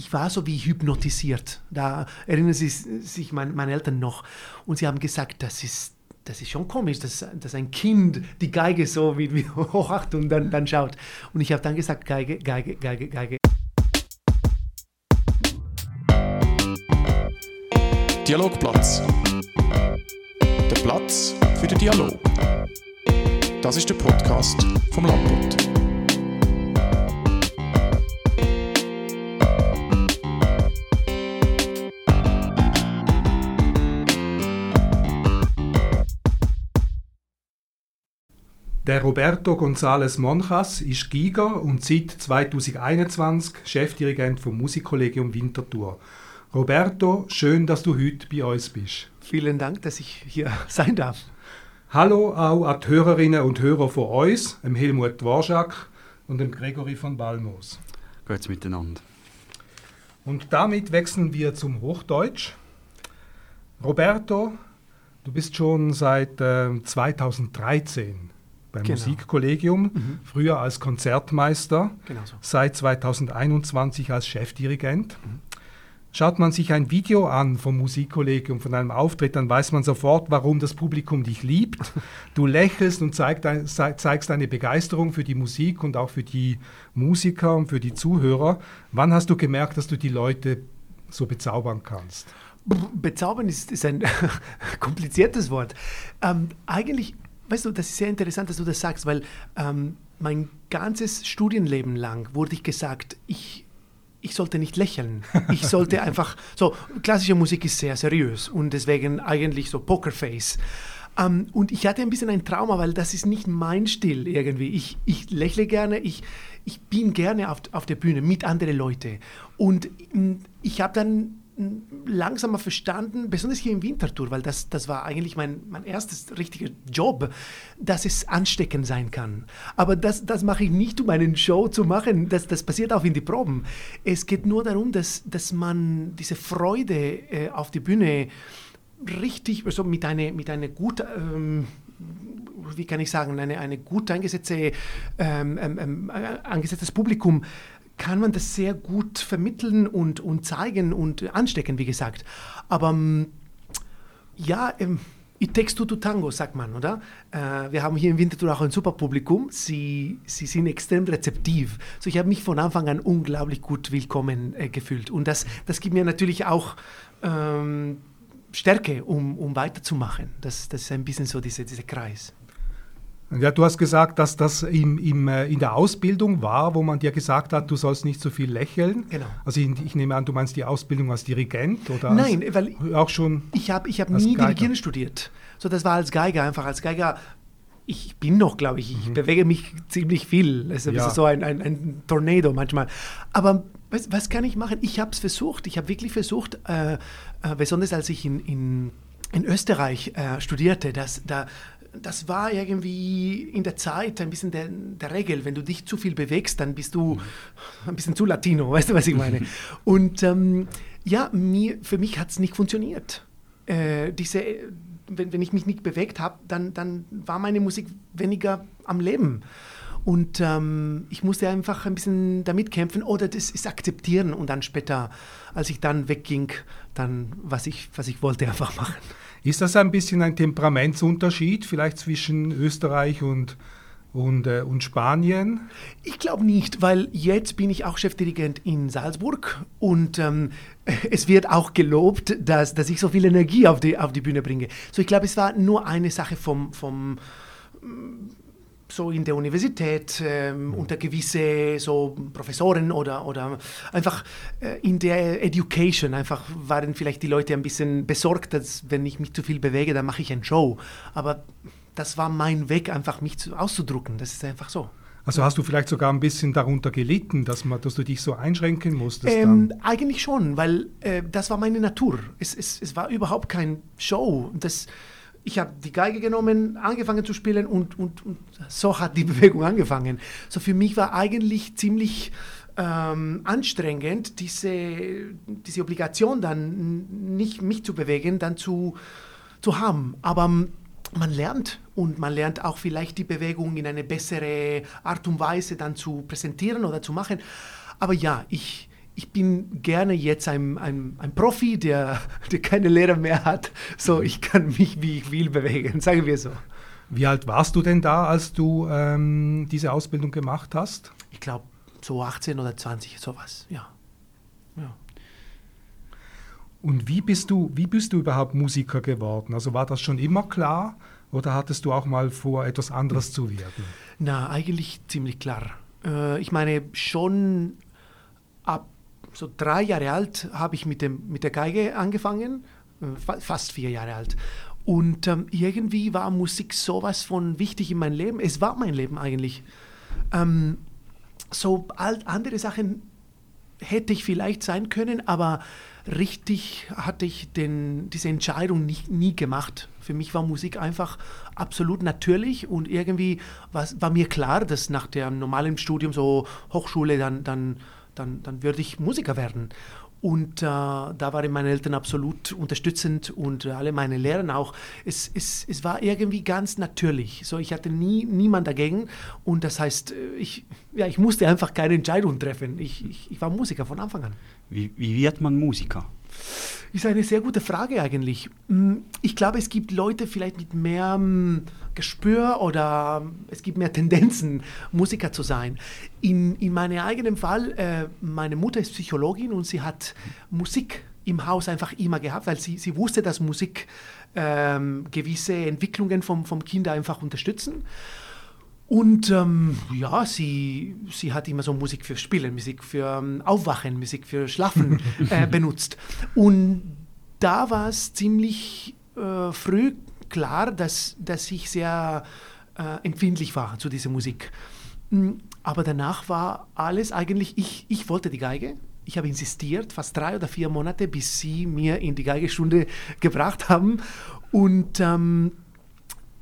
ich war so wie hypnotisiert. Da erinnern Sie sich mein, meine Eltern noch. Und sie haben gesagt, das ist, das ist schon komisch, dass, dass ein Kind die Geige so wie, wie hochacht und dann, dann schaut. Und ich habe dann gesagt, Geige, Geige, Geige, Geige. Dialogplatz. Der Platz für den Dialog. Das ist der Podcast vom Landbund. Der Roberto González Monjas ist Giger und seit 2021 Chefdirigent vom Musikkollegium Winterthur. Roberto, schön, dass du heute bei uns bist. Vielen Dank, dass ich hier sein darf. Hallo auch an die Hörerinnen und Hörer von uns, dem Helmut Dvorak und dem Gregory von Balmos. Grüezi miteinander. Und damit wechseln wir zum Hochdeutsch. Roberto, du bist schon seit äh, 2013 beim Genau. Musikkollegium, Mhm. früher als Konzertmeister, Genau so. seit 2021 als Chefdirigent. Schaut man sich ein Video an vom Musikkollegium, von einem Auftritt, dann weiß man sofort, warum das Publikum dich liebt. Du lächelst und zeigst deine Begeisterung für die Musik und auch für die Musiker und für die Zuhörer. Wann hast du gemerkt, dass du die Leute so bezaubern kannst? Bezaubern ist, ist ein kompliziertes Wort. Ähm, eigentlich, weißt du, das ist sehr interessant, dass du das sagst, weil ähm, mein ganzes Studienleben lang wurde ich gesagt, ich, ich sollte nicht lächeln. Ich sollte einfach, so, klassische Musik ist sehr seriös und deswegen eigentlich so Pokerface. Ähm, und ich hatte ein bisschen ein Trauma, weil das ist nicht mein Stil irgendwie. Ich, ich lächle gerne, ich, ich bin gerne auf, auf der Bühne mit anderen Leuten. Und mm, ich habe dann langsamer verstanden, besonders hier im Winterthur, weil das, das war eigentlich mein, mein erstes richtiger Job, dass es ansteckend sein kann. Aber das, das mache ich nicht, um eine Show zu machen, das, das passiert auch in die Proben. Es geht nur darum, dass, dass man diese Freude äh, auf die Bühne richtig, also mit einer mit eine gut, ähm, wie kann ich sagen, eine, eine gut eingesetzte, ähm, ähm, ähm, äh, Publikum, kann man das sehr gut vermitteln und, und zeigen und anstecken, wie gesagt. Aber ähm, ja, ähm, takes two to tango, sagt man, oder? Äh, wir haben hier im Winterthur auch ein super Publikum. Sie, sie sind extrem rezeptiv. So, ich habe mich von Anfang an unglaublich gut willkommen äh, gefühlt. Und das, das gibt mir natürlich auch ähm, Stärke, um, um weiterzumachen. Das, das ist ein bisschen so diese, dieser Kreis. Ja, du hast gesagt, dass das im, im, äh, in der Ausbildung war, wo man dir gesagt hat, du sollst nicht so viel lächeln. Genau. Also ich, ich nehme an, du meinst die Ausbildung als Dirigent oder Nein, als, weil auch schon. Ich habe ich hab nie Geiger. Dirigieren studiert. So, das war als Geiger einfach. Als Geiger, ich bin noch, glaube ich, ich bewege mich ziemlich viel. Es ist Mhm. Ja. so ein, ein, ein Tornado manchmal. Aber was, was kann ich machen? Ich habe es versucht. Ich habe wirklich versucht, äh, äh, besonders als ich in, in, in Österreich äh, studierte, dass da. Das war irgendwie in der Zeit ein bisschen der, der Regel. Wenn du dich zu viel bewegst, dann bist du ein bisschen zu Latino, weißt du, was ich meine? Und ähm, ja, mir, für mich hat es nicht funktioniert äh, diese, wenn, wenn ich mich nicht bewegt habe, dann, dann war meine Musik weniger am Leben. Und ähm, ich musste einfach ein bisschen damit kämpfen oder das ist akzeptieren und dann später, als ich dann wegging, dann was ich, was ich wollte, einfach machen. Ist das ein bisschen ein Temperamentsunterschied vielleicht zwischen Österreich und, und, äh, und Spanien? Ich glaube nicht, weil jetzt bin ich auch Chefdirigent in Salzburg und ähm, es wird auch gelobt, dass, dass ich so viel Energie auf die, auf die Bühne bringe. So, ich glaube, es war nur eine Sache vom, vom so in der Universität ähm, unter gewisse so Professoren oder, oder einfach äh, in der Education einfach waren vielleicht die Leute ein bisschen besorgt, dass wenn ich mich zu viel bewege, dann mache ich eine Show. Aber das war mein Weg, einfach mich zu, auszudrucken. Das ist einfach so. Also hast du vielleicht sogar ein bisschen darunter gelitten, dass, man, dass du dich so einschränken musstest? Ähm, eigentlich schon, weil äh, das war meine Natur. Es, es, es war überhaupt kein Show. Das, ich habe die Geige genommen, angefangen zu spielen und, und, und so hat die Bewegung angefangen. So für mich war eigentlich ziemlich ähm, anstrengend, diese, diese Obligation dann nicht mich zu bewegen, dann zu, zu haben. Aber ähm, man lernt und man lernt auch vielleicht die Bewegung in eine bessere Art und Weise dann zu präsentieren oder zu machen. Aber ja, ich, ich bin gerne jetzt ein, ein, ein Profi, der, der keine Lehrer mehr hat. So, ich kann mich, wie ich will, bewegen, sagen wir so. Wie alt warst du denn da, als du ähm, diese Ausbildung gemacht hast? Ich glaube, so 18 oder 20, sowas, ja. ja. Und wie bist, du, wie bist du überhaupt Musiker geworden? Also war das schon immer klar oder hattest du auch mal vor, etwas anderes zu werden? Na, eigentlich ziemlich klar. Äh, ich meine, schon ab so drei Jahre alt habe ich mit, dem, mit der Geige angefangen, äh, fast vier Jahre alt. Und ähm, irgendwie war Musik sowas von wichtig in meinem Leben. Es war mein Leben eigentlich. Ähm, so andere Sachen hätte ich vielleicht sein können, aber richtig hatte ich den, diese Entscheidung nicht, nie gemacht. Für mich war Musik einfach absolut natürlich und irgendwie war, mir klar, dass nach dem normalen Studium, so Hochschule, dann, dann, dann, dann würde ich Musiker werden. Und äh, da waren meine Eltern absolut unterstützend und alle meine Lehrer auch. Es, es, es war irgendwie ganz natürlich. So, ich hatte nie niemand dagegen und das heißt, äh, ich, ja, ich musste einfach keine Entscheidung treffen. Ich, ich, ich war Musiker von Anfang an. Wie, wie wird man Musiker? Ist eine sehr gute Frage eigentlich. Mm, ich glaube, es gibt Leute vielleicht mit mehr mm, Gespür oder es gibt mehr Tendenzen, Musiker zu sein. In, in meinem eigenen Fall, äh, meine Mutter ist Psychologin und sie hat Musik im Haus einfach immer gehabt, weil sie, sie wusste, dass Musik ähm, gewisse Entwicklungen vom, vom Kind einfach unterstützen. Und ähm, ja, sie, sie hat immer so Musik für Spielen, Musik für ähm, Aufwachen, Musik für Schlafen äh, benutzt. Und da war es ziemlich äh, früh klar, dass, dass ich sehr äh, empfindlich war zu dieser Musik. Hm, aber danach war alles eigentlich, ich, ich wollte die Geige. Ich habe insistiert, fast drei oder vier Monate, bis sie mir in die Geigestunde gebracht haben. Und ähm,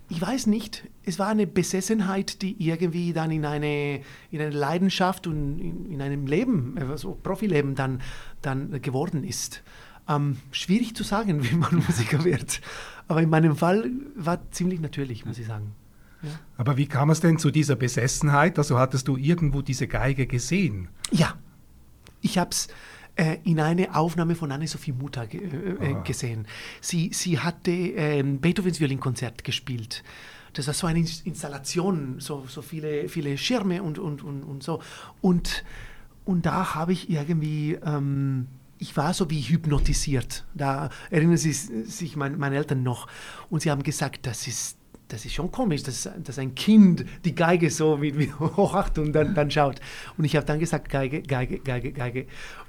ich weiß nicht, es war eine Besessenheit, die irgendwie dann in eine, in eine Leidenschaft und in, in einem Leben, also Profileben dann, dann geworden ist. Ähm, schwierig zu sagen, wie man Musiker wird. Aber in meinem Fall war ziemlich natürlich, muss ich sagen. Ja. Aber wie kam es denn zu dieser Besessenheit? Also hattest du irgendwo diese Geige gesehen? Ja, ich habe es in eine Aufnahme von Anne-Sophie Mutter ge äh, äh gesehen. Sie, sie hatte äh, Beethovens Violinkonzert gespielt. Das war so eine Installation, so, so viele, viele Schirme und, und, und, und so. Und, und da habe ich irgendwie, ähm, ich war so wie hypnotisiert. Da erinnern Sie sich mein, meine Eltern noch. Und sie haben gesagt, das ist das ist schon komisch, dass, dass ein Kind die Geige so mit, mit hochacht und dann, dann schaut. Und ich habe dann gesagt, Geige, Geige, Geige, Geige.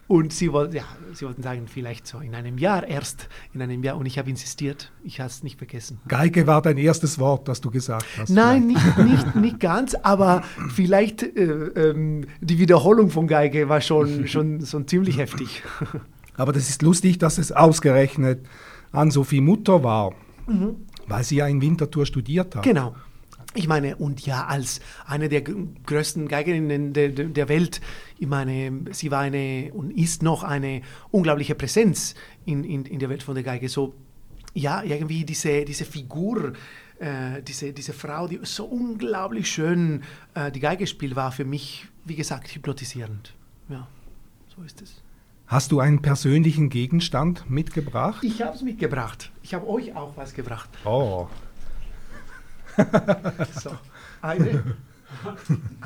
Und sie, wollt, ja, sie wollten sagen, vielleicht so in einem Jahr erst, in einem Jahr. Und ich habe insistiert, ich habe es nicht vergessen. Geige war dein erstes Wort, das du gesagt hast. Nein, nicht, nicht, nicht ganz, aber vielleicht äh, ähm, die Wiederholung von Geige war schon, schon, schon ziemlich heftig. Aber das ist lustig, dass es ausgerechnet an Sophie Mutter war. Mhm. Weil sie ja in Winterthur studiert hat. Genau. Ich meine, und ja, als eine der größten Geigerinnen der, der, Welt, ich meine, sie war eine und ist noch eine unglaubliche Präsenz in, in, in der Welt von der Geige. So, ja, irgendwie diese, diese Figur, äh, diese, diese Frau, die so unglaublich schön äh, die Geige spielt, war für mich, wie gesagt, hypnotisierend. Ja, so ist es. Hast du einen persönlichen Gegenstand mitgebracht? Ich habe es mitgebracht. Ich habe euch auch was gebracht. Oh. so, eine.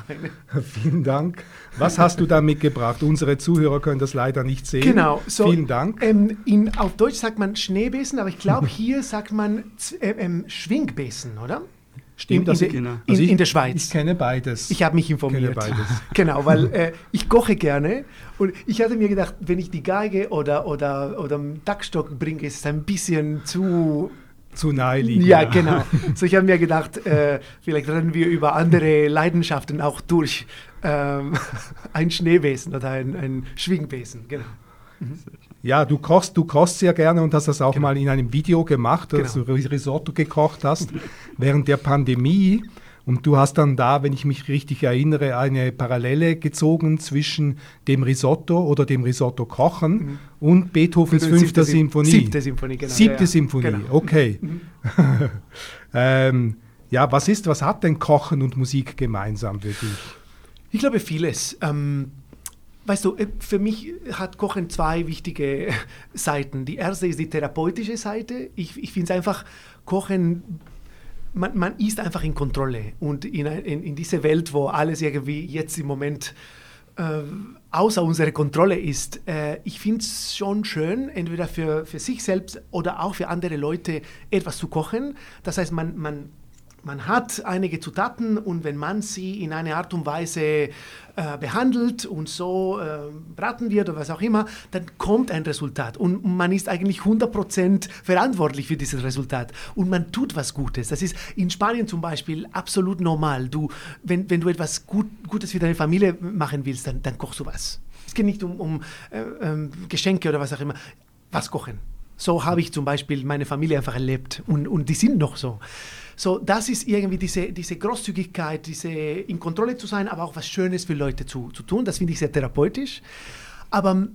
eine. Vielen Dank. Was hast du da mitgebracht? Unsere Zuhörer können das leider nicht sehen. Genau. So, Vielen Dank. Ähm, in, auf Deutsch sagt man Schneebesen, aber ich glaube, hier sagt man äh, ähm, Schwingbesen, oder? Stimmt, in, in, genau. in, also ich, in, der Schweiz. Ich kenne beides. Ich habe mich informiert. Ich kenne beides. genau, weil äh, ich koche gerne und ich hatte mir gedacht, wenn ich die Geige oder, oder, oder Taktstock bringe, ist es ein bisschen zu zu naheliegend. Ja, genau. So, ich habe mir gedacht, äh, vielleicht rennen wir über andere Leidenschaften auch durch. Ähm, ein Schneewesen oder ein, ein Schwingwesen, genau. Mhm. Ja, du kochst, du kochst sehr gerne und hast das auch genau. mal in einem Video gemacht, dass genau. du Risotto gekocht hast während der Pandemie. Und du hast dann da, wenn ich mich richtig erinnere, eine Parallele gezogen zwischen dem Risotto oder dem Risotto kochen mhm. und Beethovens fünfter Symphonie. Siebte Symphonie, genau. Siebte ja, Symphonie, genau. okay. Mhm. ähm, ja, was ist, was hat denn Kochen und Musik gemeinsam für dich? Ich glaube vieles. Ähm, weißt du, äh, für mich hat Kochen zwei wichtige Seiten. Die erste ist die therapeutische Seite. Ich, ich finde es einfach, Kochen, man, man ist einfach in Kontrolle. Und in, in, in dieser Welt, wo alles irgendwie jetzt im Moment äh, außer unserer Kontrolle ist, äh, ich finde es schon schön, entweder für, für sich selbst oder auch für andere Leute etwas zu kochen. Das heißt, man, man man hat einige Zutaten und wenn man sie in eine Art und Weise äh, behandelt und so äh, braten wird oder was auch immer, dann kommt ein Resultat und man ist eigentlich 100% verantwortlich für dieses Resultat und man tut was Gutes. Das ist in Spanien zum Beispiel absolut normal. Du, wenn, wenn du etwas Gut, Gutes für deine Familie machen willst, dann, dann kochst du was. Es geht nicht um, um äh, ähm, Geschenke oder was auch immer. Was kochen. So habe ich zum Beispiel meine Familie einfach erlebt und, und die sind noch so. So, das ist irgendwie diese, diese Großzügigkeit, diese in Kontrolle zu sein, aber auch was Schönes für Leute zu, zu tun. Das finde ich sehr therapeutisch. Aber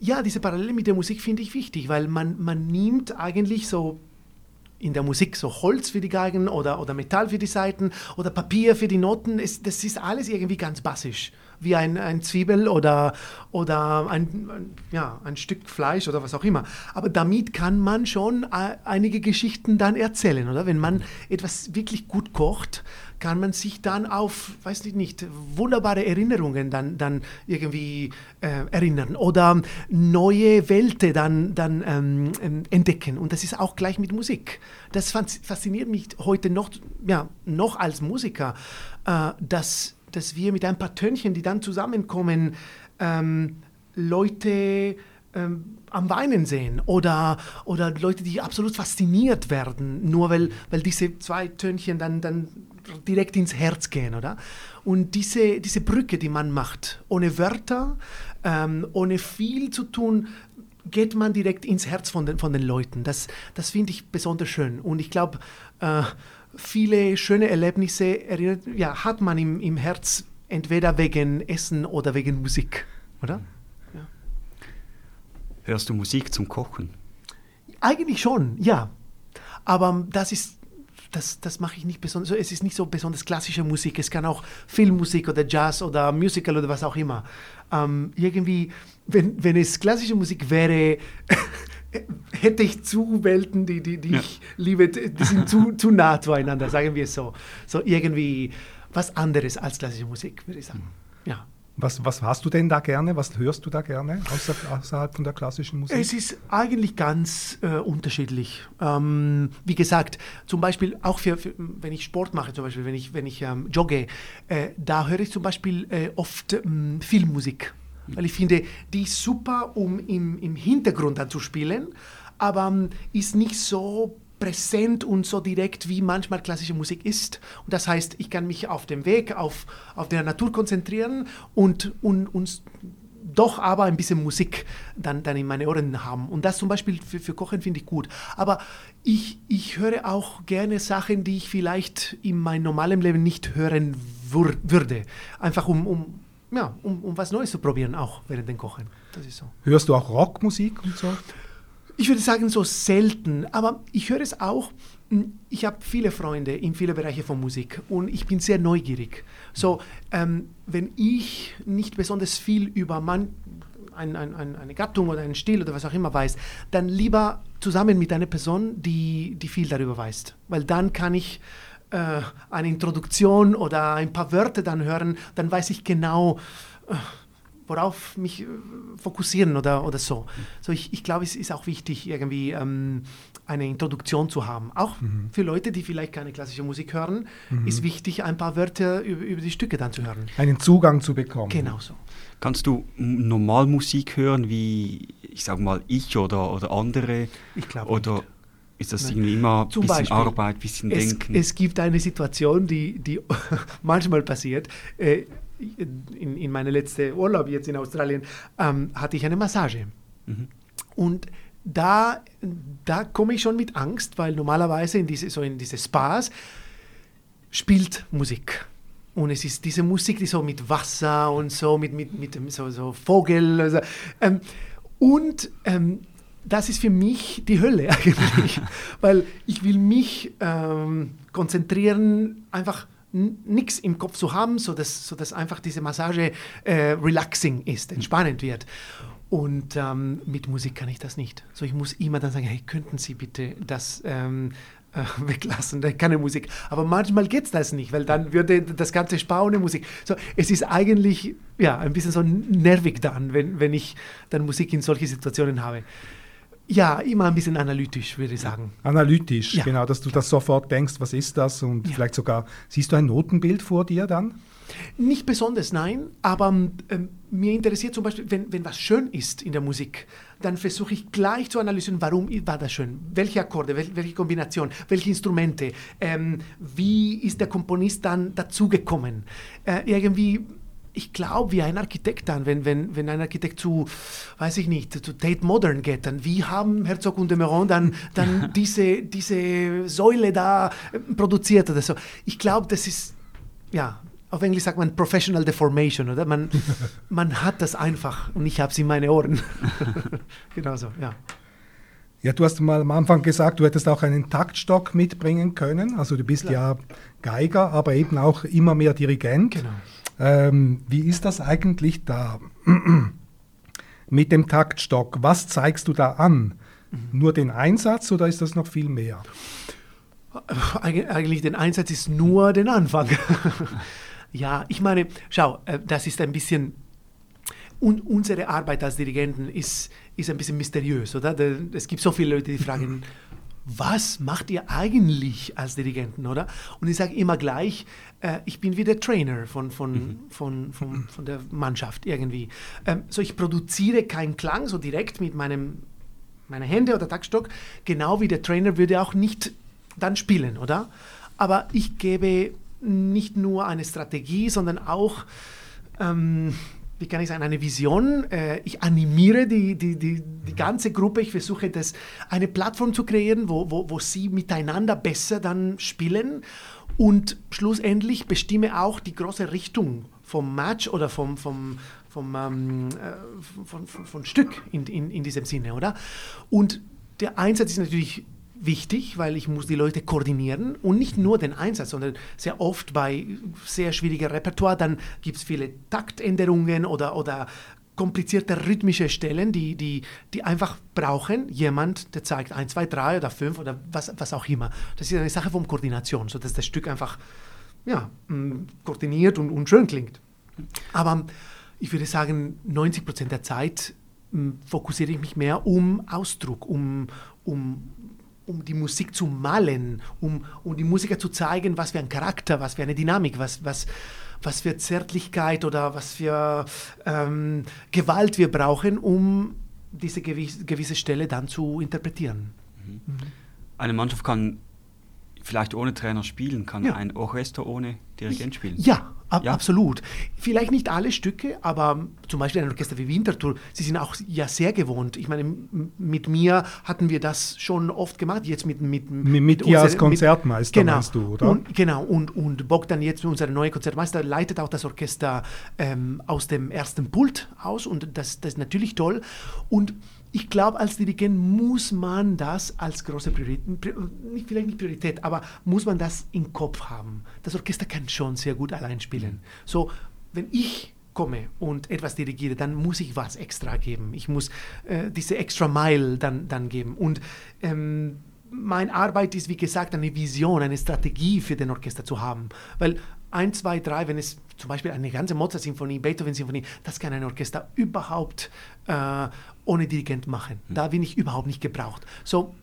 ja, diese Parallele mit der Musik finde ich wichtig, weil man, man nimmt eigentlich so in der Musik so Holz für die Geigen oder, oder Metall für die Saiten oder Papier für die Noten. Es, das ist alles irgendwie ganz basisch wie ein, ein Zwiebel oder, oder ein, ja, ein Stück Fleisch oder was auch immer. Aber damit kann man schon einige Geschichten dann erzählen, oder? Wenn man etwas wirklich gut kocht, kann man sich dann auf, weiß ich nicht, wunderbare Erinnerungen dann, dann irgendwie äh, erinnern oder neue Welten dann, dann ähm, ähm entdecken. Und das ist auch gleich mit Musik. Das fasziniert mich heute noch, ja, noch als Musiker, äh, dass dass wir mit ein paar Tönchen, die dann zusammenkommen, ähm, Leute ähm, am Weinen sehen oder, oder Leute, die absolut fasziniert werden, nur weil, weil diese zwei Tönchen dann, dann direkt ins Herz gehen, oder? Und diese, diese Brücke, die man macht, ohne Wörter, ähm, ohne viel zu tun, geht man direkt ins Herz von den, von den Leuten. Das, das finde ich besonders schön. Und ich glaube, äh, viele schöne Erlebnisse erinnert, ja, hat man im, im Herz, entweder wegen Essen oder wegen Musik, oder? Ja. Hörst du Musik zum Kochen? Eigentlich schon, ja. Aber das ist das, das mache ich nicht besonders. Es ist nicht so besonders klassische Musik. Es kann auch Filmmusik oder Jazz oder Musical oder was auch immer. Ähm, irgendwie, wenn, wenn es klassische Musik wäre, hätte ich zu Welten, die, die, die ja. ich liebe, die sind zu, zu nah zueinander, sagen wir es so. So irgendwie was anderes als klassische Musik, würde ich sagen. Ja. Was, was hast du denn da gerne? Was hörst du da gerne außer, außerhalb von der klassischen Musik? Es ist eigentlich ganz äh, unterschiedlich. Ähm, wie gesagt, zum Beispiel auch für, für, wenn ich Sport mache, zum Beispiel wenn ich, wenn ich ähm, jogge, äh, da höre ich zum Beispiel äh, oft ähm, Filmmusik weil ich finde, die ist super, um im, im Hintergrund spielen, aber ähm, ist nicht so präsent und so direkt, wie manchmal klassische Musik ist. Und das heißt, ich kann mich auf dem Weg, auf, auf der Natur konzentrieren und, und, und doch aber ein bisschen Musik dann, dann in meine Ohren haben. Und das zum Beispiel für, für Kochen finde ich gut. Aber ich, ich höre auch gerne Sachen, die ich vielleicht in meinem normalen Leben nicht hören würde. Einfach um, um ja, um, um was Neues zu probieren, auch während dem Kochen. Das ist so. Hörst du auch Rockmusik und so? Ich würde sagen, so selten, aber ich höre es auch. Hm, ich habe viele Freunde in vielen Bereichen von Musik und ich bin sehr neugierig. So, ähm, wenn ich nicht besonders viel über man, ein, ein, ein, eine Gattung oder einen Stil oder was auch immer weiß, dann lieber zusammen mit einer Person, die, die viel darüber weiß. Weil dann kann ich äh, eine Introduktion oder ein paar Wörter dann hören, dann weiß ich genau, äh, worauf mich äh, fokussieren oder, oder so. So ich, ich glaube, es ist auch wichtig, irgendwie ähm, eine Introduktion zu haben. Auch mhm. für Leute, die vielleicht keine klassische Musik hören, mhm. ist wichtig, ein paar Wörter über, über, die Stücke dann zu hören. Einen Zugang zu bekommen. Genau so. Kannst du normal Musik hören, wie ich sage mal ich oder, oder andere? Ich glaube Oder ist das irgendwie immer ein bisschen Beispiel, Arbeit, ein bisschen es, Denken? Es gibt eine Situation, die, die manchmal passiert. Äh, in, in meinem letzten Urlaub jetzt in Australien ähm, hatte ich eine Massage. Mhm. Und da, da komme ich schon mit Angst, weil normalerweise in diese, so in diese Spas spielt Musik. Und es ist diese Musik, die so mit Wasser und so, mit, mit, mit so, so Vogel. Also, ähm, und ähm, das ist für mich die Hölle eigentlich, weil ich will mich ähm, konzentrieren, einfach nichts im Kopf zu haben, sodass, sodass einfach diese Massage äh, relaxing ist, entspannend wird. Und ähm, mit Musik kann ich das nicht. So, ich muss immer dann sagen, hey, könnten Sie bitte das ähm, äh, weglassen, keine Musik. Aber manchmal geht es das nicht, weil dann würde das ganze Spar Musik. So, es ist eigentlich ja, ein bisschen so nervig dann, wenn, wenn ich dann Musik in solche Situationen habe. Ja, immer ein bisschen analytisch, würde ich sagen. Analytisch, ja. genau, dass du das sofort denkst, was ist das und ja. vielleicht sogar, siehst du ein Notenbild vor dir dann? Nicht besonders, nein, aber ähm, mir interessiert zum Beispiel, wenn, wenn was schön ist in der Musik, dann versuche ich gleich zu analysieren, warum war das schön, welche Akkorde, wel, welche Kombination, welche Instrumente, ähm, wie ist der Komponist dann dazugekommen. Äh, irgendwie ich glaube, wie ein Architekt dann, wenn, wenn, wenn ein Architekt zu, weiß ich nicht, zu Tate Modern geht, dann wie haben Herzog und de Meuron dann, dann diese, diese Säule da äh, produziert oder so. Ich glaube, das ist, ja, auf Englisch sagt man Professional Deformation, oder? Man, man hat das einfach und ich habe es in meine Ohren. genau so, ja. Ja, du hast mal am Anfang gesagt, du hättest auch einen Taktstock mitbringen können. Also du bist Klar. ja Geiger, aber eben auch immer mehr Dirigent. Genau. Ähm, wie ist das eigentlich da mit dem Taktstock? Was zeigst du da an? Mhm. Nur den Einsatz oder ist das noch viel mehr? Eigentlich den Einsatz ist nur den Anfang. Ja, ich meine, schau, äh, das ist ein bisschen und unsere Arbeit als Dirigenten ist, ist ein bisschen mysteriös, oder? Es gibt so viele Leute, die fragen, was macht ihr eigentlich als Dirigenten, oder? Und ich sage immer gleich, äh, ich bin wie der Trainer von, von, mhm. von, von, von, der Mannschaft irgendwie. Ähm, so, ich produziere keinen Klang so direkt mit meinem, meiner Hände oder Taktstock, genau wie der Trainer würde auch nicht dann spielen, oder? Aber ich gebe nicht nur eine Strategie, sondern auch, ähm, wie kann ich sagen, eine Vision. Äh, ich animiere die, die, die, die ganze Gruppe. Ich versuche, das, eine Plattform zu kreieren, wo, wo, wo sie miteinander besser dann spielen. Und schlussendlich bestimme auch die große Richtung vom Match oder vom, vom, vom, ähm, äh, von, von, von, Stück in, in, in diesem Sinne, oder? Und der Einsatz ist natürlich wichtig, weil ich muss die Leute koordinieren und nicht nur den Einsatz, sondern sehr oft bei sehr schwieriger Repertoire, dann gibt es viele Taktänderungen oder, oder komplizierte rhythmische Stellen, die, die, die einfach brauchen jemand, der zeigt 1, 2, 3 oder 5 oder was, was auch immer. Das ist eine Sache von Koordination, sodass das Stück einfach ja, mm, koordiniert und, und schön klingt. Aber ich würde sagen, 90 Prozent der Zeit mm, fokussiere ich mich mehr um Ausdruck, um, um um die Musik zu malen, um, um die Musiker zu zeigen, was für ein Charakter, was für eine Dynamik, was, was, was für Zärtlichkeit oder was für ähm, Gewalt wir brauchen, um diese gewisse, gewisse Stelle dann zu interpretieren. Mhm. Eine Mannschaft kann vielleicht ohne Trainer spielen, kann ja. ein Orchester ohne Dirigent spielen? Ja, ab, ja, absolut. Vielleicht nicht alle Stücke, aber zum Beispiel ein Orchester wie Winterthur, sie sind auch ja sehr gewohnt. Ich meine, mit mir hatten wir das schon oft gemacht, jetzt mit Mit, mit, mit dir als Konzertmeister genau, meinst du, oder? Und, genau, und, und Bogdan jetzt, unser neuer Konzertmeister, leitet auch das Orchester ähm, aus dem ersten Pult aus und das, das ist natürlich toll. Und ich glaube, als Dirigent muss man das als große Priorität, vielleicht nicht Priorität, aber muss man das im Kopf haben. Das Orchester kann schon sehr gut allein spielen. So, wenn ich komme und etwas dirigiere, dann muss ich was extra geben. Ich muss äh, diese extra Mile dann, dann geben. Und ähm, meine Arbeit ist, wie gesagt, eine Vision, eine Strategie für den Orchester zu haben. Weil 1, 2, 3, wenn es zum Beispiel eine ganze Mozart-Symphonie, Beethoven-Symphonie, das kann ein Orchester überhaupt äh, ohne Dirigent machen. Hm. Da bin ich überhaupt nicht gebraucht. So,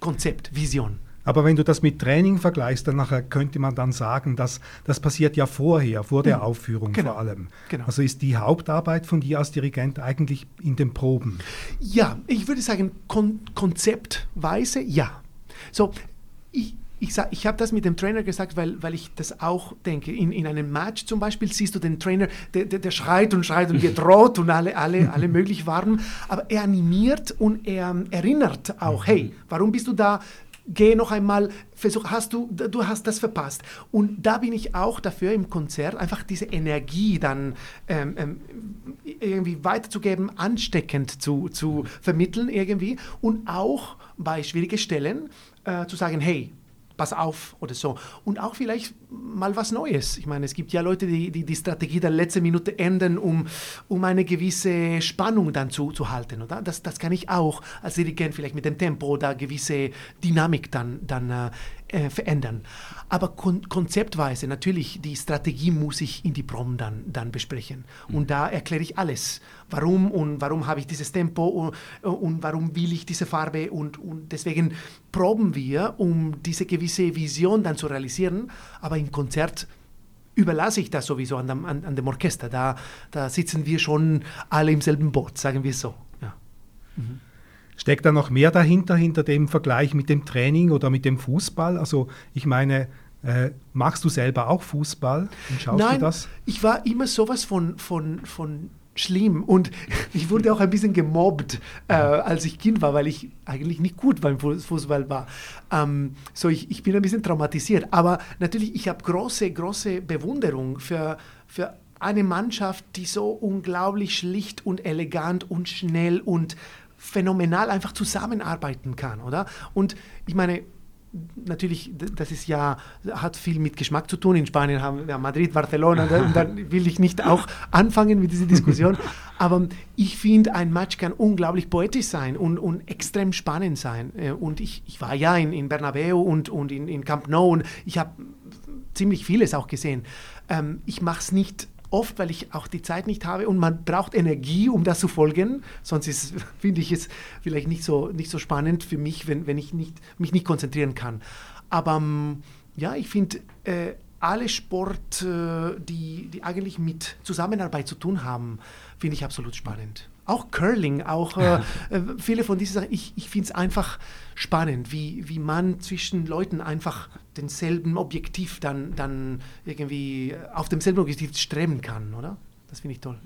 Konzept, Vision. Aber wenn du das mit Training vergleichst, dann nachher könnte man dann sagen, dass das passiert ja vorher, vor der mhm. Aufführung genau. vor allem. Genau. Also ist die Hauptarbeit von dir als Dirigent eigentlich in den Proben? Ja, ich würde sagen, kon konzeptweise ja. So, ich, ich, ich habe das mit dem Trainer gesagt, weil, weil ich das auch denke. In, in einem Match zum Beispiel siehst du den Trainer, der, der, der schreit und schreit und wird rot und alle, alle, alle möglich warm, aber er animiert und er erinnert auch, mhm. hey, warum bist du da? Geh noch einmal, versuch, hast du, du hast das verpasst. Und da bin ich auch dafür im Konzert, einfach diese Energie dann ähm, ähm, irgendwie weiterzugeben, ansteckend zu, zu vermitteln irgendwie und auch bei schwierigen Stellen äh, zu sagen, hey, pass auf oder so. Und auch vielleicht mal was Neues. Ich meine, es gibt ja Leute, die die, die Strategie der letzten Minute ändern, um, um eine gewisse Spannung dann zu, zu halten. Oder? Das, das kann ich auch als Dirigent vielleicht mit dem Tempo oder gewisse Dynamik dann, dann äh, äh, verändern. Aber kon konzeptweise, natürlich, die Strategie muss ich in die Proben dann, dann besprechen. Und mhm. da erkläre ich alles. Warum und warum habe ich dieses Tempo und, und warum will ich diese Farbe und, und deswegen proben wir, um diese gewisse Vision dann zu realisieren. Aber im Konzert überlasse ich das sowieso an dem, an, an dem Orchester. Da, da sitzen wir schon alle im selben Boot, sagen wir so. Ja. Mhm. Steckt da noch mehr dahinter, hinter dem Vergleich mit dem Training oder mit dem Fußball? Also ich meine, äh, magst du selber auch Fußball und schaust Nein, du das? ich war immer sowas von, von, von schlimm und ich wurde auch ein bisschen gemobbt, äh, als ich Kind war, weil ich eigentlich nicht gut beim Fußball war. Ähm, so, ich, ich bin ein bisschen traumatisiert, aber natürlich, ich habe große, große Bewunderung für, für eine Mannschaft, die so unglaublich schlicht und elegant und schnell und phänomenal einfach zusammenarbeiten kann, oder? Und ich meine, natürlich, das ist ja, hat viel mit Geschmack zu tun. In Spanien haben wir Madrid, Barcelona, und dann will ich nicht auch anfangen mit dieser Diskussion. Aber ich finde, ein Match kann unglaublich poetisch sein und, und extrem spannend sein. Äh, und ich, ich war ja in, in Bernabeu und, und in, in Camp Nou und ich habe ziemlich vieles auch gesehen. Ähm, ich mache es nicht oft, weil ich auch die Zeit nicht habe und man braucht Energie, um das zu folgen. Sonst finde ich es vielleicht nicht so, nicht so spannend für mich, wenn, wenn ich nicht, mich nicht konzentrieren kann. Aber ähm, ja, ich finde, äh, alle Sport, äh, die, die eigentlich mit Zusammenarbeit zu tun haben, finde ich absolut spannend. Auch Curling, auch äh, äh viele von diesen Sachen. Ich, ich finde es einfach spannend, wie, wie man zwischen Leuten einfach denselben Objektiv dann, dann irgendwie auf demselben Objektiv streben kann, oder? Das finde ich toll.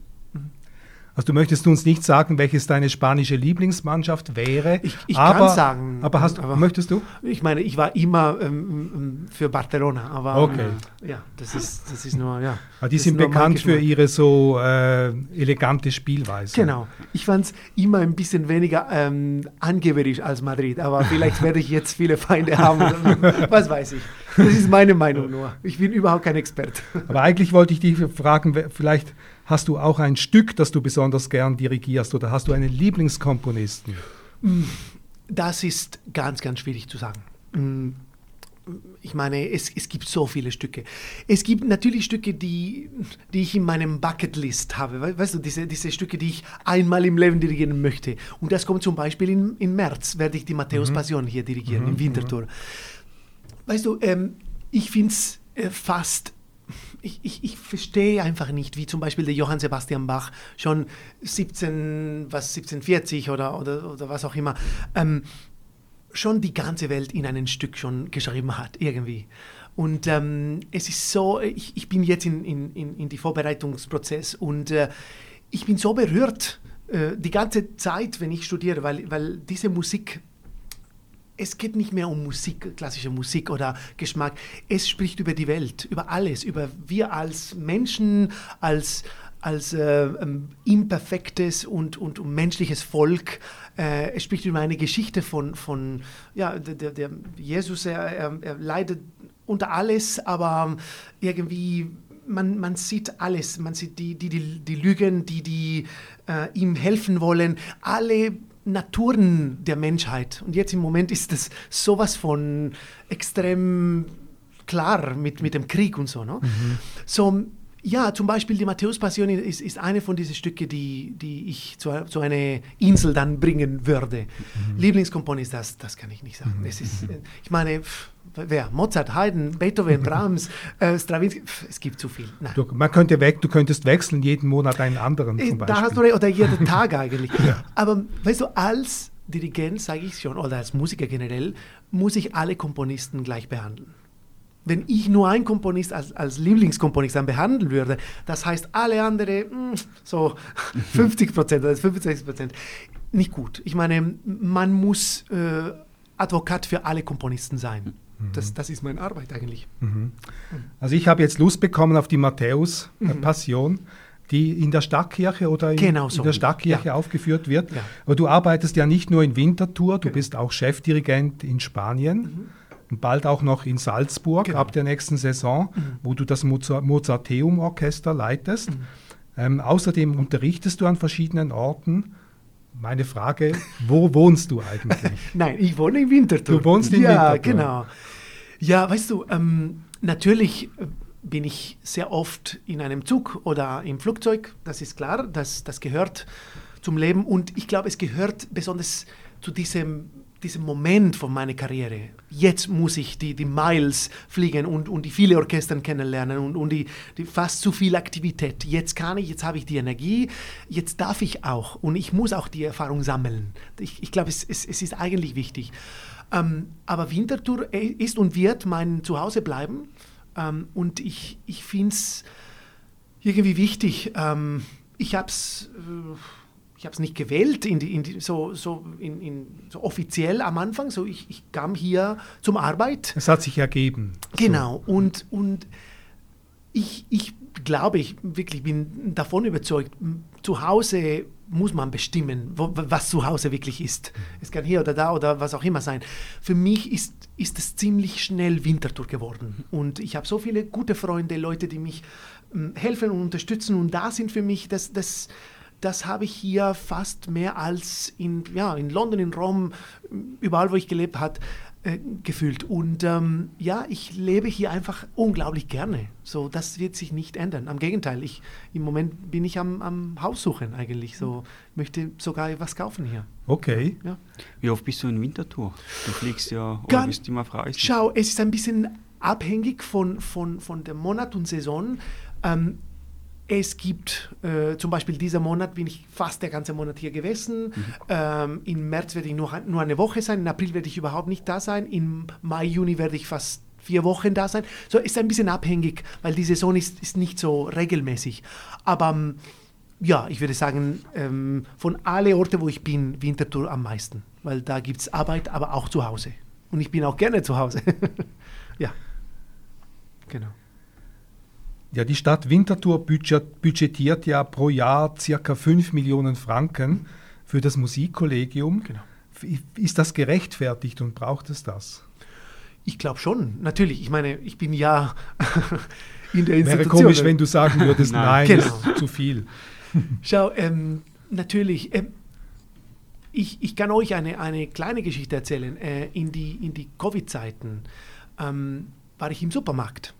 Also du möchtest uns nicht sagen, welches deine spanische Lieblingsmannschaft wäre. Ich, ich aber, kann sagen. Aber, hast, aber möchtest du? Ich meine, ich war immer ähm, ähm für Barcelona, aber okay. äh, ja, das ist, das ist nur, ja. Aber die sind bekannt für ihre so äh, elegante Spielweise. Genau. Ich fand es immer ein bisschen weniger ähm, angeberisch als Madrid, aber vielleicht werde ich jetzt viele Feinde haben. was weiß ich. Das ist meine Meinung nur. Ich bin überhaupt kein Experte. Aber eigentlich wollte ich dich fragen, vielleicht Hast du auch ein Stück, das du besonders gern dirigierst oder hast du einen Lieblingskomponisten? Das ist ganz, ganz schwierig zu sagen. Mm, ich meine, es, es gibt so viele Stücke. Es gibt natürlich Stücke, die, die ich in meinem Bucketlist habe. Weißt du, diese, diese Stücke, die ich einmal im Leben dirigieren möchte. Und das kommt zum Beispiel in, im März, werde ich die Matthäus mhm. Passion hier dirigieren, mhm. im Winterthur. Mhm. Weißt du, ähm, ich finde es äh, fast ich, ich, ich verstehe einfach nicht, wie zum Beispiel der Johann Sebastian Bach schon 17, was 1740 oder, oder, oder was auch immer, ähm, schon die ganze Welt in ein Stück schon geschrieben hat, irgendwie. Und ähm, es ist so, ich, ich bin jetzt in, in, in, in die Vorbereitungsprozess und äh, ich bin so berührt äh, die ganze Zeit, wenn ich studiere, weil, weil diese Musik es geht nicht mehr um Musik, klassische Musik oder Geschmack. Es spricht über die Welt, über alles, über wir als Menschen, als, als äh, ähm, imperfektes und, und menschliches Volk. Äh, es spricht über eine Geschichte von, von ja, der, der Jesus, er, er, er leidet unter alles, aber irgendwie man, man sieht alles. Man sieht die, die, die, die Lügen, die, die äh, ihm helfen wollen. Alle Naturen der Menschheit. Und jetzt im Moment ist das sowas von extrem klar mit, mit dem Krieg und so. Ne? Mhm. So, ja, zum Beispiel die Matthäus-Passion ist, ist eine von diesen Stücken, die, die ich zu, zu einer Insel dann bringen würde. Mhm. Lieblingskomponist, das, das kann ich nicht sagen. Mhm. Es ist, äh, ich meine, wer? Mozart, Haydn, Beethoven, Brahms, äh, Stravinsky, es gibt zu viel. Du, man könnte weg, du könntest wechseln, jeden Monat einen anderen zum Beispiel. Da hast du oder jeden Tag eigentlich. ja. Aber weißt du, als Dirigent, sage ich schon, oder als Musiker generell, muss ich alle Komponisten gleich behandeln wenn ich nur einen Komponist als, als Lieblingskomponist dann behandeln würde, das heißt alle anderen mh, hm, so 50 Prozent oder 65 Prozent, nicht gut. Ich meine, man muss äh, Advokat für alle Komponisten sein. Mhm. Das, das ist meine Arbeit eigentlich. Mhm. Also ich habe jetzt Lust bekommen auf die Matthäus-Passion. Mhm die in der Stadtkirche oder in, genau so. in der Stadtkirche ja. aufgeführt wird. Ja. Aber du arbeitest ja nicht nur in Winterthur, du genau. bist auch Chefdirigent in Spanien. Und bald auch noch in Salzburg Genau. ab der nächsten Saison, Mhm. wo du das Mozart Mozarteum-Orchester leitest. Mhm. Ähm, außerdem unterrichtest du an verschiedenen Orten. Meine Frage, wo wohnst du eigentlich? Nein, ich wohne in Winterthur. Du wohnst in ja, Winterthur. genau. Ja, weißt du, ähm, natürlich äh, bin ich sehr oft in einem Zug oder im Flugzeug. Das ist klar, das, das gehört zum Leben. Und ich glaube, es gehört besonders zu diesem, diesem Moment von meiner Karriere. Jetzt muss ich die, die Miles fliegen und, und die viele Orchestern kennenlernen und, und die, die fast zu viel Aktivität. Jetzt kann ich, jetzt habe ich die Energie, jetzt darf ich auch und ich muss auch die Erfahrung sammeln. Ich, ich glaube, es, es, es ist eigentlich wichtig. Ähm, aber Winterthur ist und wird mein Zuhause bleiben. Ähm, und ich, ich finde es irgendwie wichtig. Ähm, ich habe es äh, ich hab's nicht gewählt, in die, in die, so, so, in, in, so offiziell am Anfang. So ich, ich kam hier zum Arbeit. Es hat sich ergeben. Genau. Und, und ich, ich glaube, ich wirklich bin davon überzeugt, zu Hause muss man bestimmen, wo, was zu Hause wirklich ist. Es kann hier oder da oder was auch immer sein. Für mich ist, ist es ziemlich schnell Winterthur geworden. Und ich habe so viele gute Freunde, Leute, die mich helfen und unterstützen und da sind für mich, das, das, das habe ich hier fast mehr als in, ja, in London, in Rom, überall, wo ich gelebt habe, äh, gefühlt. Und ähm, ja, ich lebe hier einfach unglaublich gerne. So, das wird sich nicht ändern. Am Gegenteil, ich, im Moment bin ich am, am Haus suchen eigentlich. So, möchte sogar was kaufen hier. Okay. Ja. Wie oft bist du in Winterthur? Du fliegst ja, oder Gar- bist immer Reisen. Schau, es ist ein bisschen abhängig von, von, von dem Monat und Saison. Ähm, es gibt äh, zum Beispiel dieser Monat bin ich fast der ganze Monat hier gewesen. Ähm, Im März werde ich nur, nur eine Woche sein. Im April werde ich überhaupt nicht da sein. Im Mai, Juni werde ich fast vier Wochen da sein. So ist ein bisschen abhängig, weil die Saison ist, ist nicht so regelmäßig. Aber ähm, ja, ich würde sagen, ähm, von alle Orte, wo ich bin, Winterthur am meisten. Weil da gibt es Arbeit, aber auch zu Hause. Und ich bin auch gerne zu Hause. ja. Genau. Ja, die Stadt Winterthur budget- budgetiert ja pro Jahr circa 5 Millionen Franken für das Musikkollegium. Genau. Ist das gerechtfertigt und braucht es das? Ich glaube schon, natürlich. Ich meine, ich bin ja in der Wäre Institution. komisch, wenn du sagen würdest, nein, Nein. das ist zu viel. Schau, ähm, natürlich. Ähm, ich, ich kann euch eine, eine kleine Geschichte erzählen. Äh, in die, in die Covid-Zeiten ähm, war ich im Supermarkt.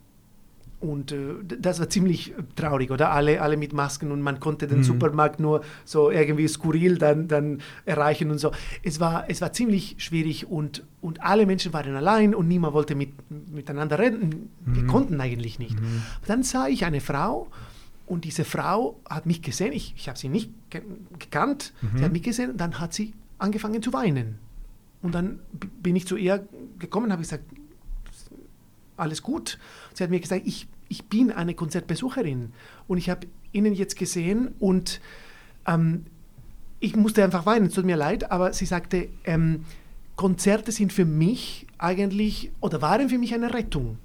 Und äh, das war ziemlich traurig, oder? Alle, alle mit Masken und man konnte den Mhm. Supermarkt nur so irgendwie skurril dann, dann erreichen und so. Es war, es war ziemlich schwierig und, und alle Menschen waren allein und niemand wollte mit, miteinander reden. Wir konnten eigentlich nicht. Dann sah ich eine Frau und diese Frau hat mich gesehen, ich, ich habe sie nicht ge gekannt, sie hat mich gesehen und dann hat sie angefangen zu weinen. Und dann bin ich zu ihr gekommen und habe gesagt, alles gut. Sie hat mir gesagt, ich, ich bin eine Konzertbesucherin und ich habe Ihnen jetzt gesehen und ähm, ich musste einfach weinen, es tut mir leid, aber sie sagte, ähm, Konzerte sind für mich eigentlich oder waren für mich eine Rettung.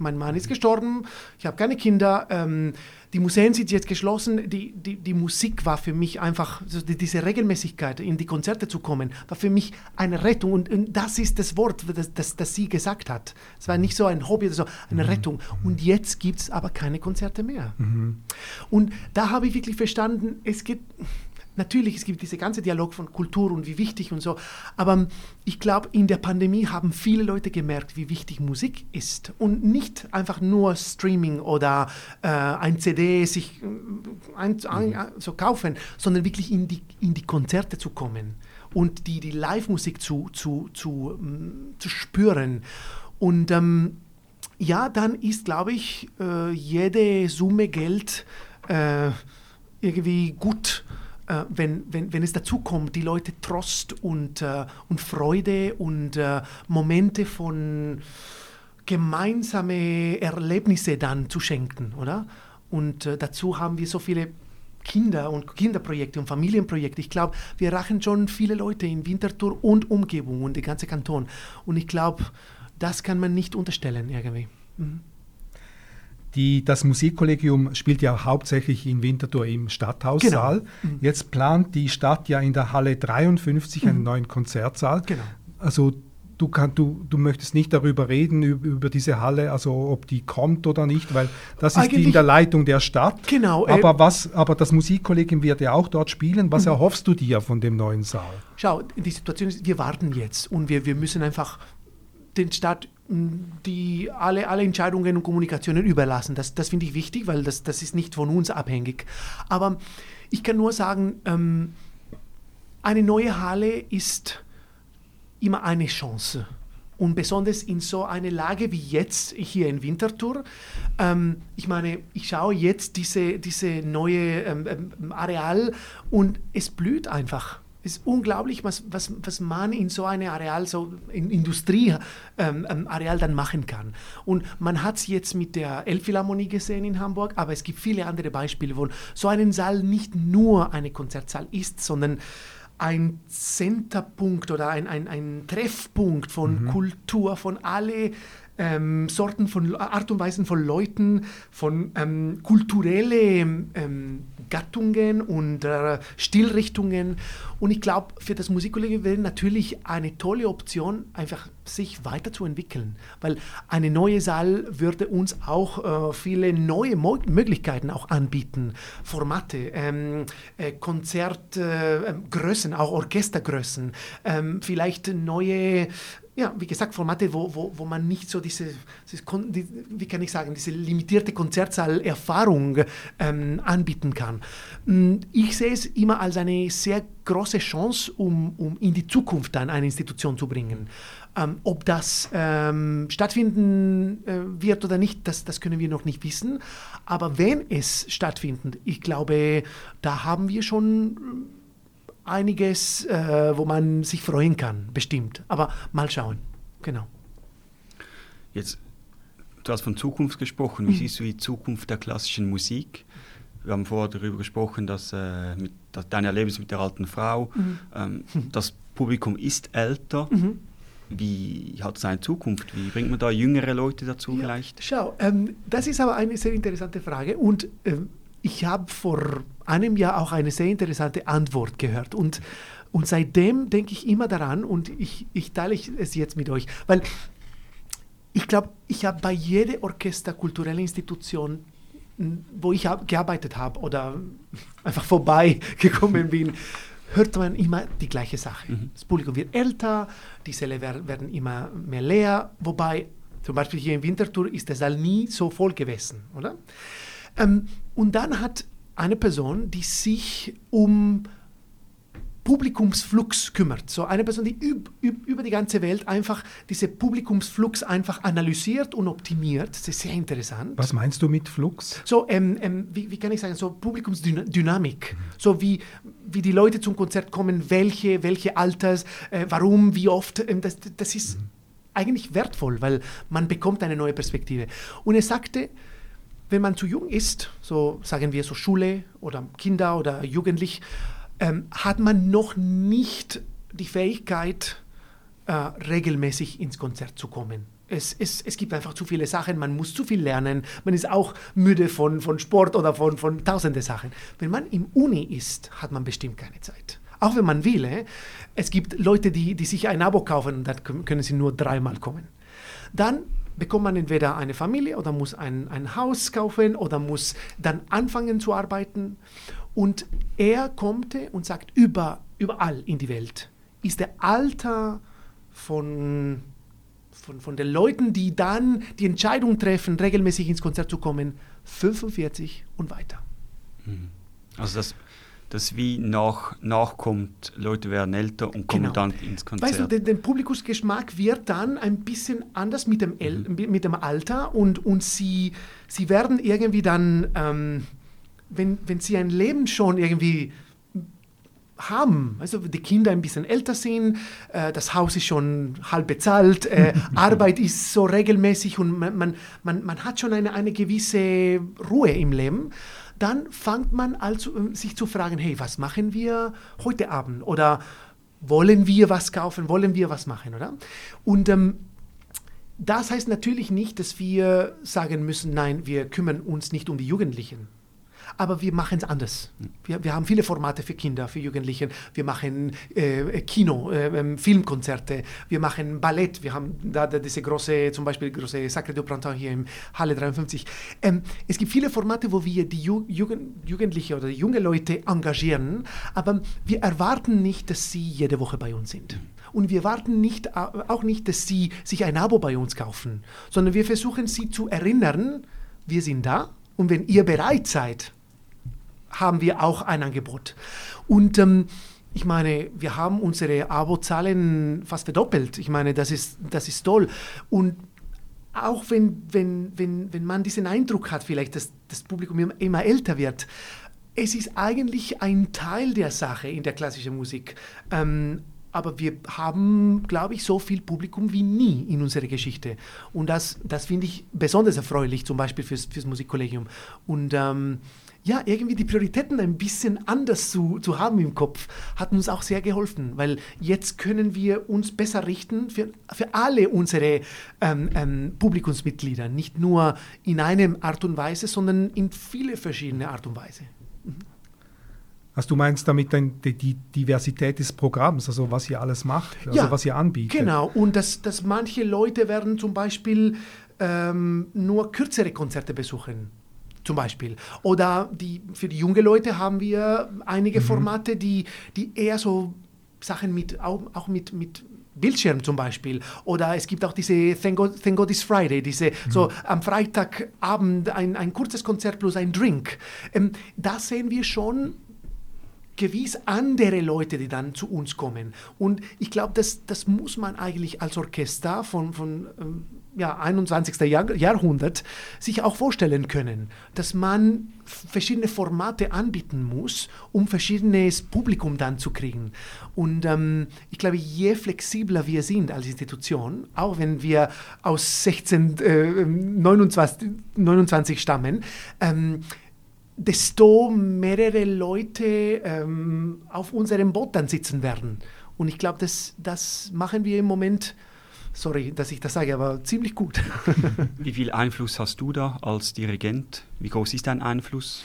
Mein Mann ist gestorben, ich habe keine Kinder, ähm, die Museen sind jetzt geschlossen. Die, die, die Musik war für mich einfach, so die, diese Regelmäßigkeit, in die Konzerte zu kommen, war für mich eine Rettung. Und, und das ist das Wort, das, das, das sie gesagt hat. Es war nicht so ein Hobby oder so, eine Rettung. Und jetzt gibt es aber keine Konzerte mehr. Und da habe ich wirklich verstanden, es geht, natürlich, es gibt diese ganze Dialog von Kultur und wie wichtig und so, aber ich glaube, in der Pandemie haben viele Leute gemerkt, wie wichtig Musik ist und nicht einfach nur Streaming oder äh, ein CD sich äh, ein, ein, so kaufen, sondern wirklich in die, in die Konzerte zu kommen und die, die Live-Musik zu, zu, zu, mm, zu spüren. Und ähm, ja, dann ist, glaube ich, äh, jede Summe Geld äh, irgendwie gut, äh, wenn, wenn, wenn es dazu kommt, die Leute Trost und, äh, und Freude und äh, Momente von gemeinsame Erlebnisse dann zu schenken, oder? Und äh, dazu haben wir so viele Kinder und Kinderprojekte und Familienprojekte. Ich glaube, wir erreichen schon viele Leute in Winterthur und Umgebung und den ganzen Kanton. Und ich glaube, das kann man nicht unterstellen irgendwie. Mhm. Die, das Musikkollegium spielt ja hauptsächlich in Winterthur im Stadthaussaal. Genau. Mhm. Jetzt plant die Stadt ja in der Halle 53 einen neuen Konzertsaal. Genau. Also du, kann, du, du möchtest nicht darüber reden, über, diese Halle, also ob die kommt oder nicht, weil das ist die in der Leitung der Stadt. Genau. Äh, aber, was, aber das Musikkollegium wird ja auch dort spielen. Was mhm. erhoffst du dir von dem neuen Saal? Schau, die Situation ist, wir warten jetzt und wir, wir müssen einfach den Stadt die alle, alle Entscheidungen und Kommunikationen überlassen. Das, das finde ich wichtig, weil das, das ist nicht von uns abhängig. Aber ich kann nur sagen, ähm, eine neue Halle ist immer eine Chance. Und besonders in so einer Lage wie jetzt hier in Winterthur. Ähm, ich meine, ich schaue jetzt diese, diese neue ähm, ähm Areal und es blüht einfach. Es ist unglaublich, was, was, was man in so einem Areal, so in Industrieareal ähm, ähm, dann machen kann. Und man hat es jetzt mit der Elbphilharmonie gesehen in Hamburg, aber es gibt viele andere Beispiele, wo so ein Saal nicht nur eine Konzertsaal ist, sondern ein Centerpunkt oder ein, ein, ein Treffpunkt von mhm. Kultur, von alle ähm, Sorten von Art und Weisen von Leuten, von ähm, kulturellen ähm, Gattungen und äh, Stilrichtungen. Und ich glaube, für das Musikkollegium wäre natürlich eine tolle Option, einfach sich weiterzuentwickeln, weil eine neue Saal würde uns auch äh, viele neue Mo Möglichkeiten auch anbieten, Formate, ähm, äh, Konzertgrößen, äh, auch Orchestergrößen, ähm, vielleicht neue ja, wie gesagt, Formate, wo, wo, wo man nicht so diese, wie kann ich sagen, diese limitierte Konzertsaal-Erfahrung ähm, anbieten kann. Mm, ich sehe es immer als eine sehr große Chance, um, um in die Zukunft dann eine Institution zu bringen. Ähm, ob das ähm, stattfinden äh, wird oder nicht, das, das können wir noch nicht wissen. Aber wenn es stattfindet, ich glaube, da haben wir schon einiges, äh, wo man sich freuen kann, bestimmt. Aber mal schauen. Genau. Jetzt, du hast von Zukunft gesprochen. Wie mhm. siehst du die Zukunft der klassischen Musik? Wir haben vorher darüber gesprochen, dass, äh, mit, dass dein Erlebnis mit der alten Frau, mhm. ähm, das Publikum ist älter. Mhm. Wie hat es eine Zukunft? Wie bringt man da jüngere Leute dazu ja, vielleicht? Schau, ähm, das ist aber eine sehr interessante Frage und ähm, ich habe vor einem Jahr auch eine sehr interessante Antwort gehört. Und, und seitdem denke ich immer daran und ich, ich teile es jetzt mit euch, weil ich glaube, ich habe bei jeder Orchester, kulturelle Institution, wo ich gearbeitet habe oder einfach vorbeigekommen bin, hört man immer die gleiche Sache. Mhm. Das Publikum wird älter, die Säle werden immer mehr leer, wobei zum Beispiel hier in Winterthur ist der Saal nie so voll gewesen, oder? Ähm, und dann hat eine Person, die sich um Publikumsflux kümmert. So eine Person, die üb, üb, über die ganze Welt einfach diese Publikumsflux einfach analysiert und optimiert. Das ist sehr interessant. Was meinst du mit Flux? So, ähm, ähm, wie, wie, kann ich sagen, so Publikumsdynamik. Mhm. So wie, wie die Leute zum Konzert kommen, welche, welche Alters, äh, warum, wie oft. Ähm, das, das ist mhm. eigentlich wertvoll, weil man bekommt eine neue Perspektive. Und er sagte, wenn man zu jung ist, so sagen wir so Schule oder Kinder oder Jugendlich, ähm, hat man noch nicht die Fähigkeit, äh, regelmäßig ins Konzert zu kommen. Es, es, es, gibt einfach zu viele Sachen, man muss zu viel lernen, man ist auch müde von, von Sport oder von, von tausende Sachen. Wenn man im Uni ist, hat man bestimmt keine Zeit. Auch wenn man will. Eh? Es gibt Leute, die, die sich ein Abo kaufen und dann können sie nur dreimal kommen. Dann bekommt man entweder eine Familie oder muss ein, ein Haus kaufen oder muss dann anfangen zu arbeiten. Und er kommt und sagt, über, überall in die Welt ist der Alter von, von, von den Leuten, die dann die Entscheidung treffen, regelmäßig ins Konzert zu kommen, 45 und weiter. Mhm. Also das das wie nach, nachkommt, Leute werden älter und kommen genau. dann ins Konzert. Weißt du, der, Publikumsgeschmack wird dann ein bisschen anders mit dem, El mhm. mit dem Alter und, und sie, sie werden irgendwie dann, ähm, wenn, wenn sie ein Leben schon irgendwie haben. Also die Kinder ein bisschen älter sind, äh, das Haus ist schon halb bezahlt, äh, Arbeit ist so regelmäßig und man, man, man, man hat schon eine, eine gewisse Ruhe im Leben dann fängt man also äh, sich zu fragen, hey, was machen wir heute Abend? Oder wollen wir was kaufen? Wollen wir was machen? Oder? Und ähm, das heißt natürlich nicht, dass wir sagen müssen, nein, wir kümmern uns nicht um die Jugendlichen. Aber wir machen es anders. Wir, wir haben viele Formate für Kinder, für Jugendliche. Wir machen äh, Kino, äh, ähm, Filmkonzerte, wir machen Ballett. Wir haben da, da diese große, zum Beispiel große Sacre du Printemps hier im Halle 53. Ähm, es gibt viele Formate, wo wir die Ju Jugend, Jugendliche oder junge Leute engagieren, aber wir erwarten nicht, dass sie jede Woche bei uns sind. Und wir warten nicht, auch nicht, dass sie sich ein Abo bei uns kaufen, sondern wir versuchen sie zu erinnern, wir sind da und wenn ihr bereit seid, haben wir auch ein Angebot. Und ähm, ich meine, wir haben unsere Abozahlen fast verdoppelt. Ich meine, das ist, das ist toll. Und auch wenn, wenn, wenn, wenn man diesen Eindruck hat, vielleicht, dass das Publikum immer älter wird, es ist eigentlich ein Teil der Sache in der klassischen Musik. Ähm, aber wir haben, glaube ich, so viel Publikum wie nie in unserer Geschichte. Und das, das finde ich besonders erfreulich, zum Beispiel fürs, fürs Musikkollegium. Und ähm, ja, irgendwie die Prioritäten ein bisschen anders zu, zu haben im Kopf, hat uns auch sehr geholfen, weil jetzt können wir uns besser richten für, für alle unsere ähm, ähm, Publikumsmitglieder, nicht nur in einer Art und Weise, sondern in viele verschiedene Art und Weise. Mhm. Also du meinst damit die, die, Diversität des Programms, also was ihr alles macht, also ja, was ihr anbietet. Genau, und dass, dass manche Leute werden zum Beispiel ähm, nur kürzere Konzerte besuchen zum Beispiel. Oder die, für die jungen Leute haben wir einige mhm. Formate, die, die eher so Sachen mit, auch, auch mit, mit Bildschirm zum Beispiel. Oder es gibt auch diese Thank God, Thank God is Friday, diese mhm. so am Freitagabend ein, ein kurzes Konzert plus ein Drink. Ähm, da sehen wir schon gewiss andere Leute, die dann zu uns kommen. Und ich glaube, das, das muss man eigentlich als Orchester von, von ähm, ja, 21. Jahr, Jahrhundert sich auch vorstellen können, dass man verschiedene Formate anbieten muss, um verschiedenes Publikum dann zu kriegen. Und ähm, ich glaube, je flexibler wir sind als Institution, auch wenn wir aus 1629 äh, 29 stammen, ähm, desto mehrere Leute ähm, auf unserem Boot dann sitzen werden. Und ich glaube, das, das machen wir im Moment sorry, dass ich das sage, aber ziemlich gut. Wie viel Einfluss hast du da als Dirigent? Wie groß ist dein Einfluss?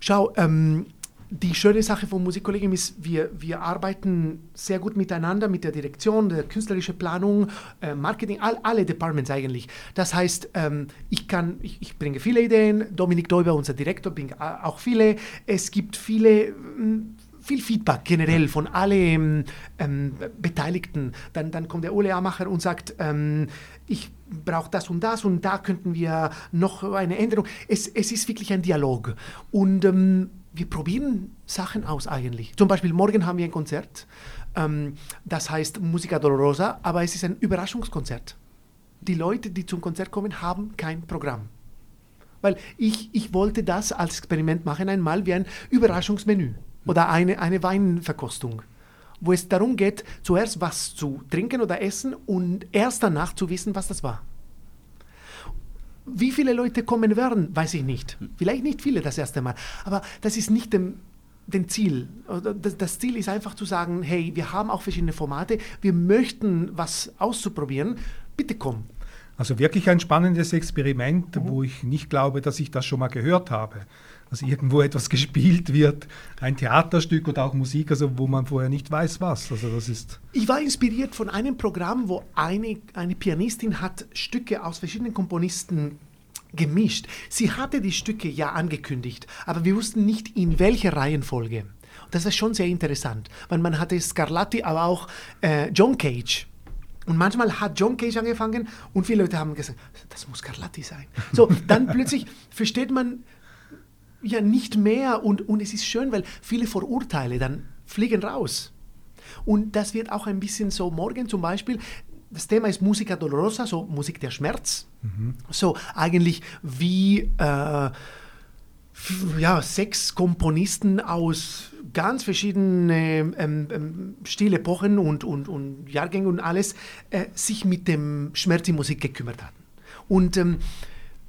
Schau, ähm, die schöne Sache vom Musikkollegium ist, wir, wir arbeiten sehr gut miteinander mit der Direktion, der künstlerischen Planung, äh, Marketing, all, alle Departments eigentlich. Das heißt, ähm, ich, kann, ich, ich, bringe viele Ideen, Dominik Däuber, unser Direktor, bringt auch viele. Es gibt viele ähm, viel Feedback generell von allen ähm, Beteiligten. Dann, dann kommt der Ole Amacher und sagt, ähm, ich brauche das und das und da könnten wir noch eine Änderung. Es, es ist wirklich ein Dialog. Und ähm, wir probieren Sachen aus eigentlich. Zum Beispiel morgen haben wir ein Konzert, ähm, das heißt Musica Dolorosa, aber es ist ein Überraschungskonzert. Die Leute, die zum Konzert kommen, haben kein Programm. Weil ich, ich wollte das als Experiment machen, einmal wie ein Überraschungsmenü oder eine, eine Weinverkostung, wo es darum geht, zuerst was zu trinken oder essen und erst danach zu wissen, was das war. Wie viele Leute kommen werden, weiß ich nicht. Vielleicht nicht viele das erste Mal, aber das ist nicht dem, dem Ziel. Das Ziel ist einfach zu sagen, hey, wir haben auch verschiedene Formate, wir möchten was auszuprobieren, bitte komm. Also wirklich ein spannendes Experiment, mhm. wo ich nicht glaube, dass ich das schon mal gehört habe dass irgendwo etwas gespielt wird, ein Theaterstück oder auch Musik, also wo man vorher nicht weiß was. Also das ist ich war inspiriert von einem Programm, wo eine, eine Pianistin hat Stücke aus verschiedenen Komponisten gemischt. Sie hatte die Stücke ja angekündigt, aber wir wussten nicht in welcher Reihenfolge. Das ist schon sehr interessant, weil man hatte Scarlatti, aber auch äh, John Cage. Und manchmal hat John Cage angefangen und viele Leute haben gesagt, das muss Scarlatti sein. So, dann plötzlich versteht man, ja nicht mehr und, und es ist schön, weil viele Vorurteile dann fliegen raus. Und das wird auch ein bisschen so morgen zum Beispiel, das Thema ist Musica Dolorosa, so Musik der Schmerz. Mhm. So eigentlich wie äh, ja, sechs Komponisten aus ganz verschiedenen ähm, ähm, Stilepochen und, und, und Jahrgängen und alles äh, sich mit dem Schmerz in Musik gekümmert hatten. Und ähm,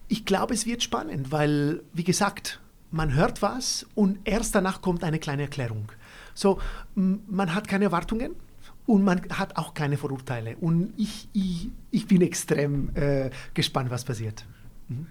ich glaube, es wird spannend, weil, wie gesagt, man hört was und erst danach kommt eine kleine Erklärung. So, man hat keine Erwartungen und man hat auch keine Vorurteile. Und ich, ich, ich bin extrem äh, gespannt, was passiert. Mhm.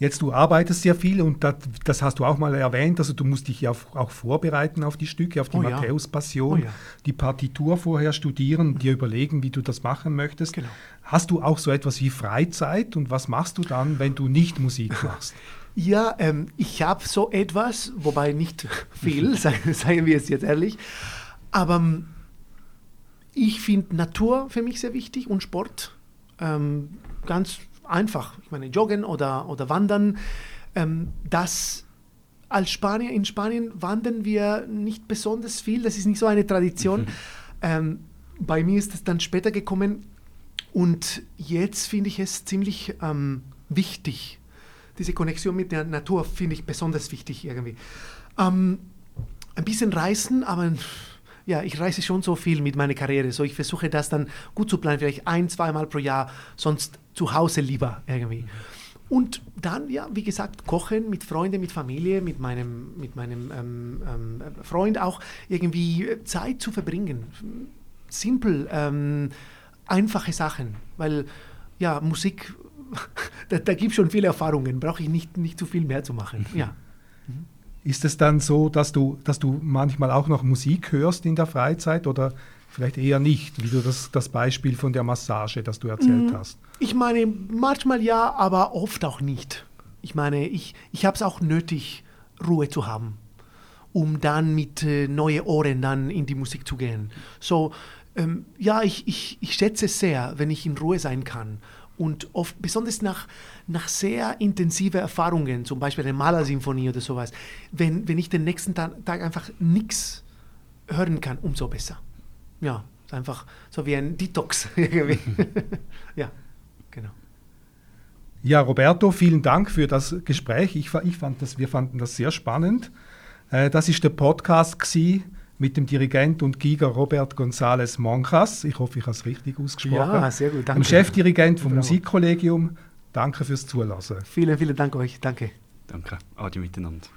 Jetzt, du arbeitest sehr viel und das, das, hast du auch mal erwähnt, also du musst dich ja auch vorbereiten auf die Stücke, auf die Oh ja. Matthäus-Passion, Oh ja. die Partitur vorher studieren, dir überlegen, wie du das machen möchtest. Genau. Hast du auch so etwas wie Freizeit und was machst du dann, wenn du nicht Musik machst? Ja, ähm, ich habe so etwas, wobei nicht viel, sagen, sagen wir es jetzt ehrlich. Aber ähm, ich finde Natur für mich sehr wichtig und Sport. Ähm, ganz einfach. Ich meine, Joggen oder, oder Wandern. Ähm, das als Spanier in Spanien wandern wir nicht besonders viel. Das ist nicht so eine Tradition. Ähm, bei mir ist es dann später gekommen und jetzt finde ich es ziemlich ähm, wichtig. Diese Konnexion mit der Natur finde ich besonders wichtig irgendwie. Ähm, ein bisschen reisen, aber ja, ich reise schon so viel mit meiner Karriere. So, ich versuche das dann gut zu planen, vielleicht ein, zweimal pro Jahr, sonst zu Hause lieber irgendwie. Und dann, ja, wie gesagt, kochen mit Freunden, mit Familie, mit meinem, mit meinem ähm, ähm, Freund auch irgendwie Zeit zu verbringen. Simpel, ähm, einfache Sachen, weil ja, Musik, da, da gibt es schon viele Erfahrungen, brauche ich nicht, nicht zu viel mehr zu machen. Ja. Ist es dann so, dass du, dass du manchmal auch noch Musik hörst in der Freizeit oder vielleicht eher nicht, wie du das, das Beispiel von der Massage, das du erzählt hast? Ich meine, manchmal ja, aber oft auch nicht. Ich meine, ich, ich habe es auch nötig, Ruhe zu haben, um dann mit äh, neuen Ohren dann in die Musik zu gehen. So, ähm, ja, ich, ich, ich schätze es sehr, wenn ich in Ruhe sein kann. Und oft, besonders nach, nach sehr intensiven Erfahrungen, zum Beispiel eine Malersymphonie oder sowas, wenn, wenn ich den nächsten Tag, Tag einfach nichts hören kann, umso besser. Ja, einfach so wie ein Detox ja, genau. Ja, Roberto, vielen Dank für das Gespräch. Ich, ich fand das, wir fanden das sehr spannend. Äh, das ist der Podcast gsi mit dem Dirigent und Giga Robert González Monjas. Ich hoffe, ich habe es richtig ausgesprochen. Ja, sehr gut, danke. Dem Chefdirigent vom Bravo. Musikkollegium. Danke fürs Zulassen. Vielen, vielen Dank euch. Danke. Danke. Adi miteinander.